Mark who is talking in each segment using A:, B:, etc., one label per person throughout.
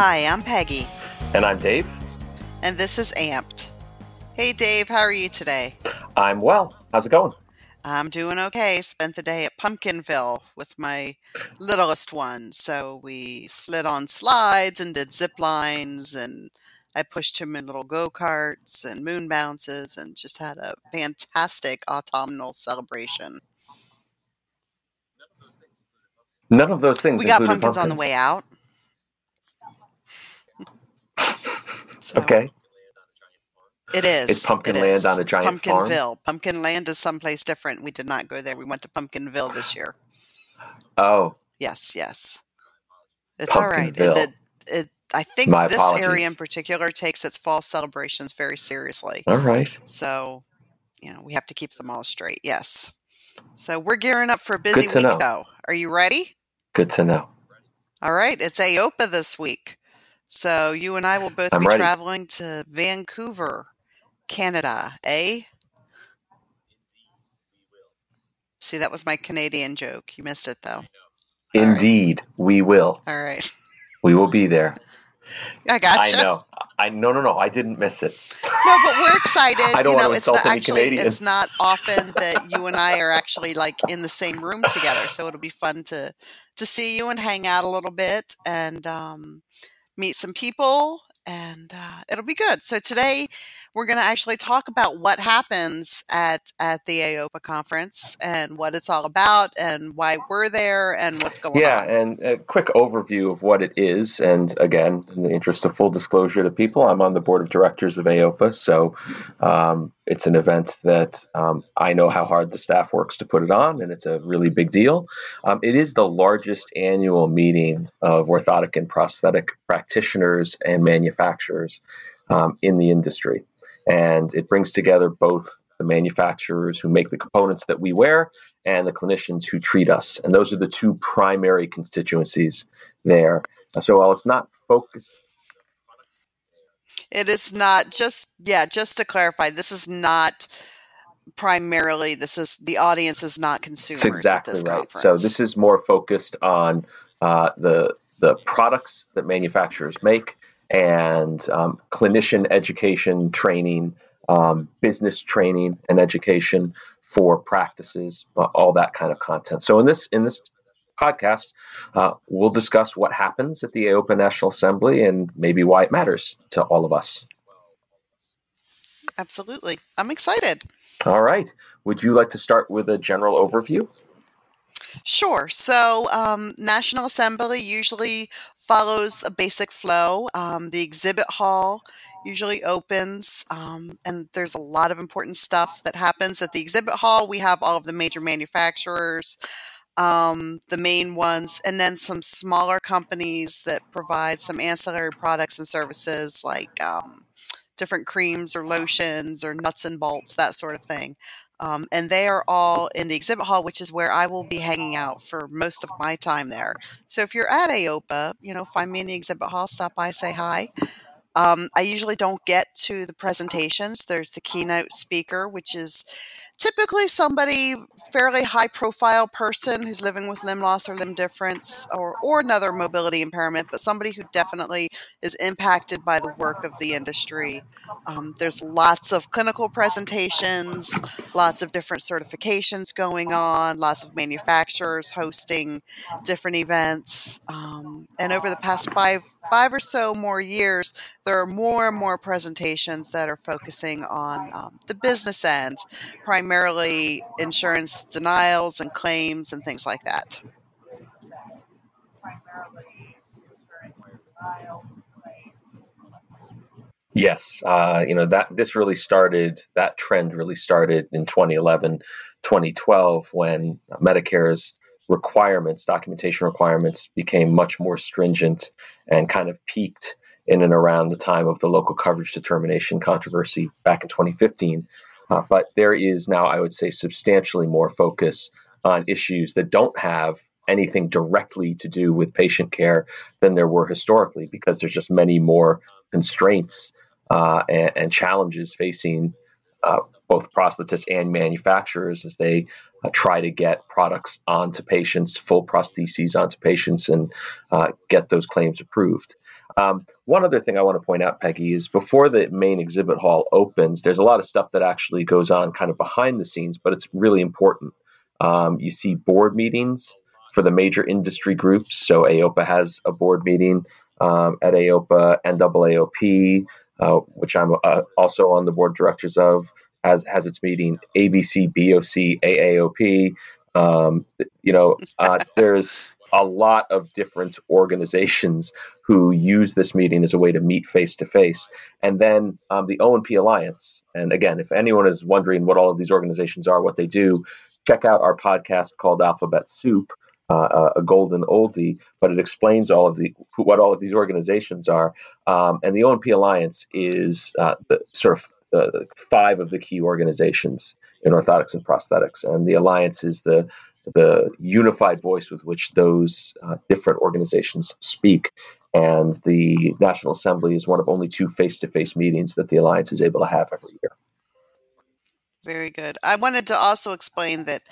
A: Hi, I'm Peggy.
B: And I'm Dave.
A: And this is Amped. Hey, Dave, how are you today?
B: I'm well. How's it going?
A: I'm doing okay. Spent the day at Pumpkinville with my littlest one. So we slid on slides and did zip lines, and I pushed him in little go karts and moon bounces, and just had a fantastic autumnal celebration.
B: None of those things.
A: We got
B: included
A: pumpkins, on the way out. So
B: Okay.
A: It It's
B: Is Pumpkin
A: It
B: Land
A: is.
B: on a giant farm?
A: Pumpkinville. Pumpkin Land is someplace different. We did not go there. We went to Pumpkinville this year.
B: Oh,
A: Yes, yes. It's all right. It, it, it, I think
B: My
A: this
B: apologies.
A: area in particular takes its fall celebrations very seriously.
B: all right.
A: So, you know, we have to keep them all straight. Yes. So we're gearing up for a busy week,
B: know.
A: though. Are you ready?
B: Good to know.
A: All right. It's AOPA this week. So you and I will both
B: I'm
A: be
B: ready.
A: traveling to Vancouver, Canada, eh? See, that was my Canadian joke. You missed it, though. All right.
B: Indeed, we will.
A: All right.
B: We will be there.
A: I gotcha.
B: I know. I no no no. I didn't miss it.
A: No, but we're excited.
B: I don't
A: you know,
B: wanna
A: it's
B: insult
A: not
B: any
A: actually
B: Canadians.
A: it's not often that you and I are actually like in the same room together. So it'll be fun to to see you and hang out a little bit and um, meet some people, and uh, it'll be good. So today we're going to actually talk about what happens at at the AOPA conference and what it's all about and why we're there and what's going
B: Yeah,
A: on.
B: Yeah, and a quick overview of what it is. And again, in the interest of full disclosure to people, I'm on the board of directors of AOPA, so um, it's an event that um, I know how hard the staff works to put it on, and it's a really big deal. Um, it is the largest annual meeting of orthotic and prosthetic practitioners and manufacturers um, in the industry, and it brings together both the manufacturers who make the components that we wear and the clinicians who treat us. And those are the two primary constituencies there. So while it's not focused,
A: It is not just yeah, just to clarify, this is not primarily this is the audience is not consumers at
B: exactly
A: this
B: right.
A: conference.
B: So this is more focused on uh, the the products that manufacturers make and um, clinician education training, um, business training and education for practices, uh, all that kind of content. So in this in this podcast, uh, we'll discuss what happens at the AOPA National Assembly and maybe why it matters to all of us.
A: Absolutely. I'm excited.
B: All right. Would you like to start with a general overview?
A: Sure. So, um, National Assembly usually follows a basic flow. Um, the exhibit hall usually opens, um, and there's a lot of important stuff that happens at the exhibit hall. We have all of the major manufacturers, um, the main ones, and then some smaller companies that provide some ancillary products and services like um, different creams or lotions or nuts and bolts, that sort of thing. Um, and they are all in the exhibit hall, which is where I will be hanging out for most of my time there. So if you're at AOPA, you know, find me in the exhibit hall, stop by, say hi. Um, I usually don't get to the presentations. There's the keynote speaker, which is typically somebody fairly high profile person who's living with limb loss or limb difference or, or another mobility impairment, but somebody who definitely is impacted by the work of the industry. Um, there's lots of clinical presentations, lots of different certifications going on, lots of manufacturers hosting different events. Um, and over the past five five or so more years, there are more and more presentations that are focusing on um, the business end, primarily insurance denials and claims and things like that.
B: Yes, uh, you know that this really started. That trend really started in 2011, 2012, when Medicare's requirements, documentation requirements, became much more stringent and kind of peaked in and around the time of the local coverage determination controversy back in 2015. Uh, but there is now, I would say, substantially more focus on issues that don't have anything directly to do with patient care than there were historically, because there's just many more constraints uh, and, and challenges facing uh, both prosthetists and manufacturers as they uh, try to get products onto patients, full prostheses onto patients, and uh, get those claims approved. Um, one other thing I want to point out, Peggy, is before the main exhibit hall opens, there's a lot of stuff that actually goes on kind of behind the scenes, but it's really important. Um, you see board meetings for the major industry groups. So AOPA has a board meeting um, at AOPA, NAAOP, uh, which I'm uh, also on the board of directors of, has has its meeting. ABC, BOC, AAOP. Um, you know, uh, there's a lot of different organizations who use this meeting as a way to meet face to face. And then um, the O&P Alliance. And again, if anyone is wondering what all of these organizations are, what they do, check out our podcast called Alphabet Soup. Uh, a golden oldie, but it explains all of the what all of these organizations are. Um, and the O&P Alliance is uh, the sort of uh, five of the key organizations in orthotics and prosthetics, and the alliance is the the unified voice with which those uh, different organizations speak. And the National Assembly is one of only two face to face meetings that the alliance is able to have every year.
A: Very good. I wanted to also explain that,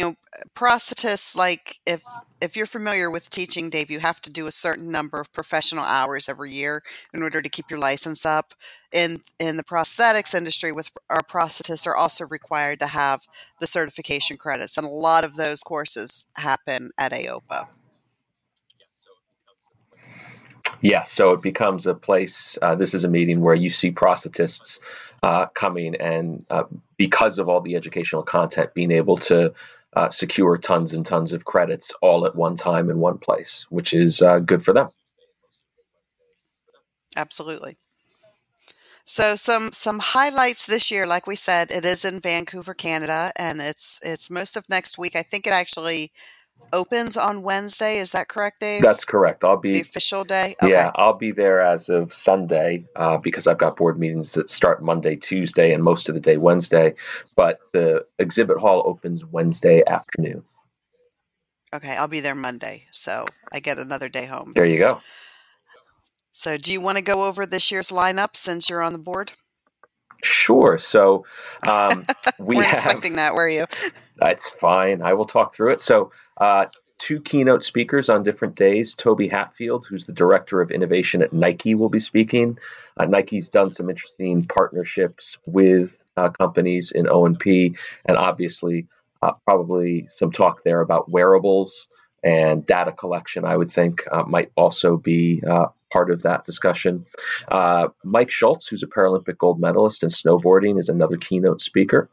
A: you know, prosthetists like if if you're familiar with teaching, Dave, you have to do a certain number of professional hours every year in order to keep your license up. In in the prosthetics industry, with our prosthetists are also required to have the certification credits, and a lot of those courses happen at AOPA.
B: Yes, so it becomes a place. Uh, this is a meeting where you see prosthetists uh, coming and uh, because of all the educational content, being able to uh, secure tons and tons of credits all at one time in one place, which is uh, good for them.
A: Absolutely. So some some highlights this year, like we said, it is in Vancouver, Canada, and it's it's most of next week. I think it actually opens on Wednesday. Is that correct, Dave?
B: That's correct. I'll be
A: the official day.
B: Okay. Yeah, I'll be there as of Sunday uh, because I've got board meetings that start Monday, Tuesday, and most of the day Wednesday. But the exhibit hall opens Wednesday afternoon.
A: Okay, I'll be there Monday, so I get another day home.
B: There you go.
A: So, do you want to go over this year's lineup since you're on the board?
B: Sure. So um, we
A: weren't
B: have,
A: expecting that, were you?
B: That's fine. I will talk through it. So uh, two keynote speakers on different days. Toby Hatfield, who's the director of innovation at Nike, will be speaking. Uh, Nike's done some interesting partnerships with uh, companies in O&P, and obviously uh, probably some talk there about wearables and data collection. I would think uh, might also be uh, part of that discussion. Uh, Mike Schultz, who's a Paralympic gold medalist in snowboarding, is another keynote speaker.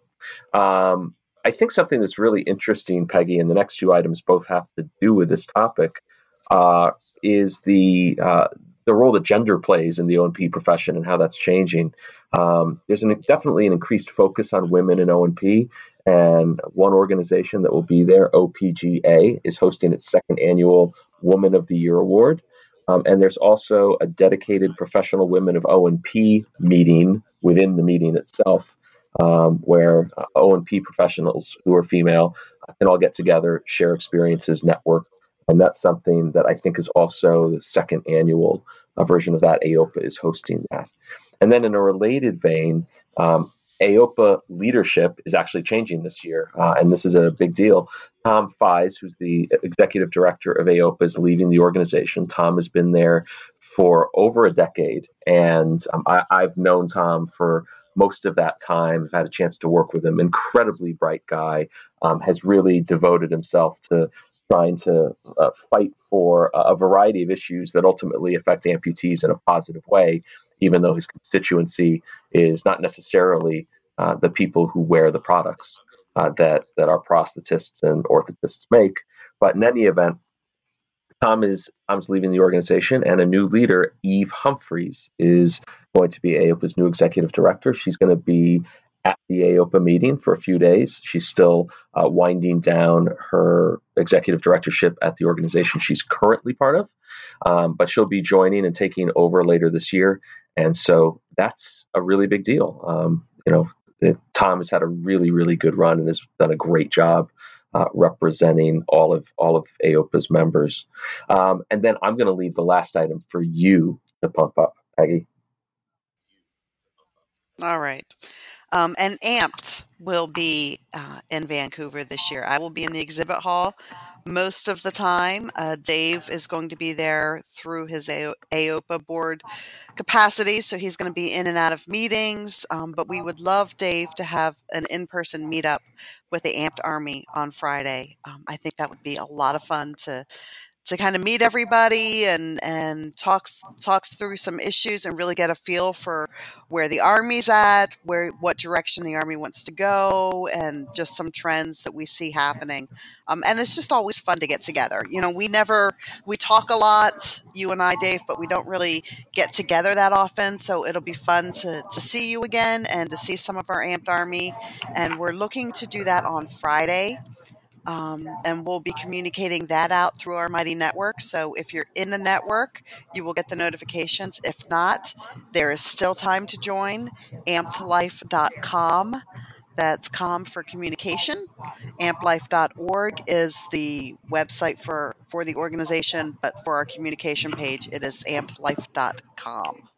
B: Um, I think something that's really interesting, Peggy, and the next two items both have to do with this topic, uh, is the uh, the role that gender plays in the O&P profession and how that's changing. Um, there's an, definitely an increased focus on women in O&P, and one organization that will be there, OPGA, is hosting its second annual Woman of the Year Award. Um, and there's also a dedicated professional women of O&P meeting within the meeting itself, um, where uh, O&P professionals who are female uh, can all get together, share experiences, network, and that's something that I think is also the second annual uh, version of that. AOPA is hosting that. And then in a related vein, um, AOPA leadership is actually changing this year, uh, and this is a big deal. Tom Fise, who's the executive director of AOPA, is leaving the organization. Tom has been there for over a decade, and um, I, I've known Tom for most of that time. I've had a chance to work with him. Incredibly bright guy, um, has really devoted himself to trying to uh, fight for a variety of issues that ultimately affect amputees in a positive way even though his constituency is not necessarily uh, the people who wear the products uh, that that our prosthetists and orthotists make. But in any event, Tom is Tom's leaving the organization, and a new leader, Eve Humphreys, is going to be AOPA's new executive director. She's going to be at the AOPA meeting for a few days. She's still uh, winding down her executive directorship at the organization she's currently part of, um, but she'll be joining and taking over later this year. And so that's a really big deal. Um, you know, Tom has had a really, really good run and has done a great job uh, representing all of all of AOPA's members. Um, and then I'm going to leave the last item for you to pump up, Peggy.
A: All right. Um, and Amped will be uh, in Vancouver this year. I will be in the exhibit hall most of the time. Uh, Dave is going to be there through his AOPA board capacity, so he's going to be in and out of meetings. Um, but we would love Dave to have an in-person meetup with the Amped Army on Friday. Um, I think that would be a lot of fun to to kind of meet everybody and and talks talks through some issues and really get a feel for where the army's at, where what direction the army wants to go, and just some trends that we see happening. Um, and it's just always fun to get together. You know, we never we talk a lot, you and I, Dave, but we don't really get together that often. So it'll be fun to to see you again and to see some of our amped army. And we're looking to do that on Friday. Um, and we'll be communicating that out through our Mighty Network. So if you're in the network, you will get the notifications. If not, there is still time to join ampedlife.com. That's com for communication. Amplife.org is the website for, for the organization, but for our communication page, it is ampedlife.com.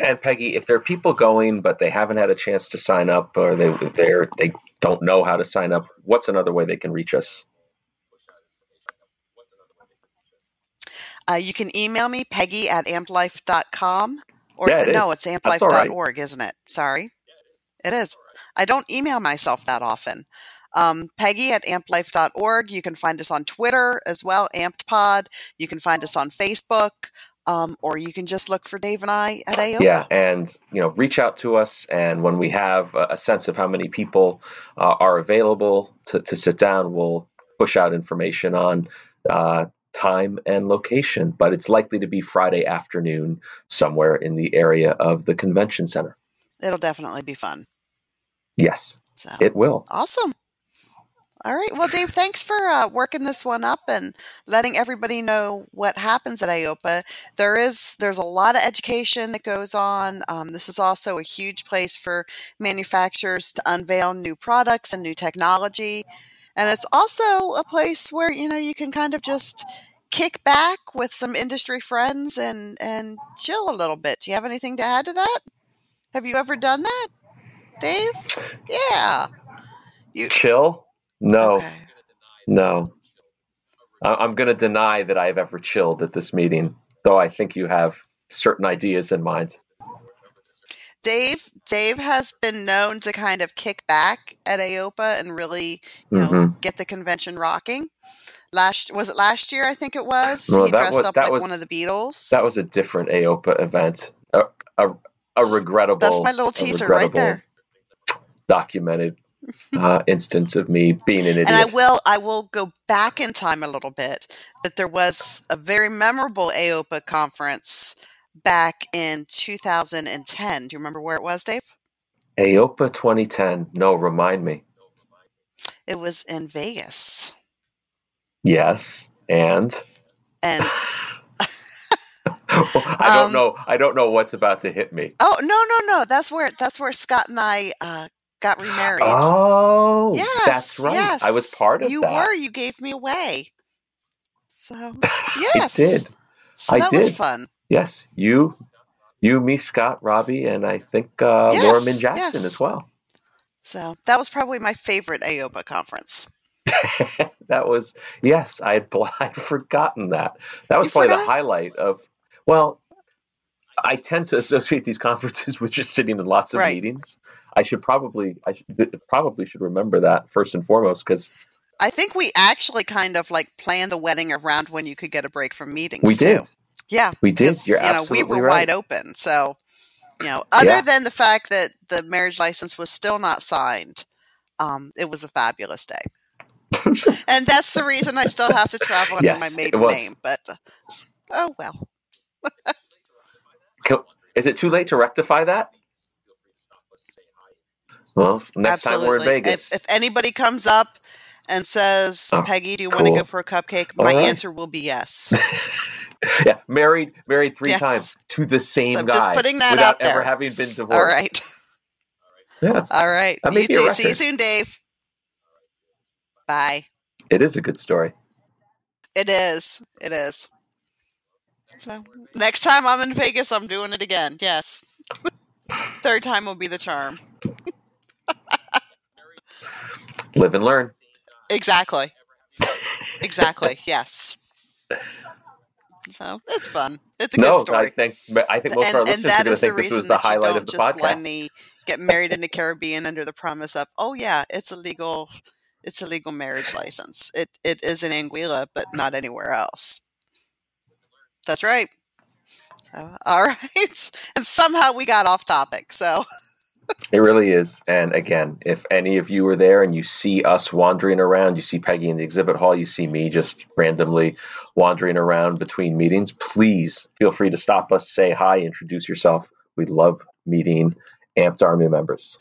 B: And Peggy, if there are people going but they haven't had a chance to sign up or they they they don't know how to sign up, what's another way they can reach us?
A: Uh, you can email me, Peggy at amplife.com. Or
B: Yeah, it
A: no,
B: is.
A: it's
B: all right.
A: amplife.org, isn't it? Sorry. It is. I don't email myself that often. Um, Peggy at amplife.org. You can find us on Twitter as well, AmpedPod. You can find us on Facebook, um, or you can just look for Dave and I at AOPA.
B: Yeah, and you know, reach out to us, and when we have a, a sense of how many people uh, are available to, to sit down, we'll push out information on uh, time and location. But it's likely to be Friday afternoon somewhere in the area of the convention center.
A: It'll definitely be fun.
B: Yes,
A: So
B: it will.
A: awesome. All right. Well, Dave, thanks for uh, working this one up and letting everybody know what happens at AOPA. There is there's a lot of education that goes on. Um, this is also a huge place for manufacturers to unveil new products and new technology, and it's also a place where you know you can kind of just kick back with some industry friends and and chill a little bit. Do you have anything to add to that? Have you ever done that, Dave? Yeah. You
B: Chill? No,
A: okay?
B: no. I- I'm going to deny that I've ever chilled at this meeting, though I think you have certain ideas in mind.
A: Dave Dave has been known to kind of kick back at AOPA and really, you know,
B: hmm
A: get the convention rocking. Last was it last year? I think it was.
B: Well,
A: he dressed
B: was
A: up
B: that
A: like
B: was
A: one of the Beatles.
B: that was a different AOPA event. A, a, a regrettable,
A: That's my little teaser right there.
B: documented uh, instance of me being an idiot.
A: And I will I will go back in time a little bit. That there was a very memorable AOPA conference back in 2010. Do you remember where it was, Dave?
B: AOPA 2010. No, remind me.
A: It was in Vegas.
B: Yes, and
A: And
B: I don't
A: um
B: know. I don't know what's about to hit me.
A: oh no no no that's where that's where Scott and I uh, got remarried.
B: Oh,
A: Yes,
B: that's right. I was part of
A: You
B: that.
A: You were. You gave me away. So, yes,
B: I
A: yes.
B: did.
A: So
B: I
A: that was
B: did.
A: fun.
B: Yes, you, you, me, Scott, Robbie, and I think uh,
A: Yes,
B: Jackson
A: yes.
B: as well.
A: So that was probably my favorite AOPA conference.
B: that was yes. I had I'd forgotten that. That was
A: You
B: probably the highlight of. Well, I tend to associate these conferences with just sitting in lots of
A: Right.
B: meetings. I should probably I should, probably should remember that first and foremost because
A: I think we actually kind of like planned the wedding around when you could get a break from meetings
B: we
A: too.
B: did.
A: Yeah,
B: We did. You're
A: you know we were
B: right.
A: wide open. So, you know, other
B: Yeah.
A: than the fact that the marriage license was still not signed, um, it was a fabulous day. and that's the reason I still have to travel under my
B: yes, it
A: maiden name. But uh, oh well.
B: Is it too late to rectify that? Well, next time we're in Vegas.
A: If, if anybody comes up and says,
B: Oh,
A: Peggy, do you want to go for a cupcake?
B: All
A: My
B: right.
A: answer will be yes.
B: yeah, married, married three
A: Yes.
B: times to the same
A: So
B: guy
A: just putting that
B: without
A: out there.
B: ever having been divorced.
A: All right.
B: Yeah.
A: All right.
B: That
A: You too. See you soon, Dave. Bye.
B: it is a good story.
A: It is. It is. So next time I'm in Vegas, I'm doing it again. Yes. Third time will be the charm.
B: Live and learn.
A: Exactly. Exactly. Yes. So it's fun. It's a
B: no,
A: good story.
B: I think I think most of our
A: and, and
B: listeners are
A: that
B: going to
A: the
B: think this
A: reason
B: was the highlight of the
A: just
B: podcast.
A: blindly get married in the Caribbean under the promise of, oh yeah, it's a legal, it's a legal marriage license. It it is in Anguilla, but not anywhere else. That's right. So, all right, and somehow we got off topic. So
B: It really is. And again, if any of you are there and you see us wandering around, you see Peggy in the exhibit hall, you see me just randomly wandering around between meetings, please feel free to stop us, say hi, introduce yourself. We love meeting Amped Army members.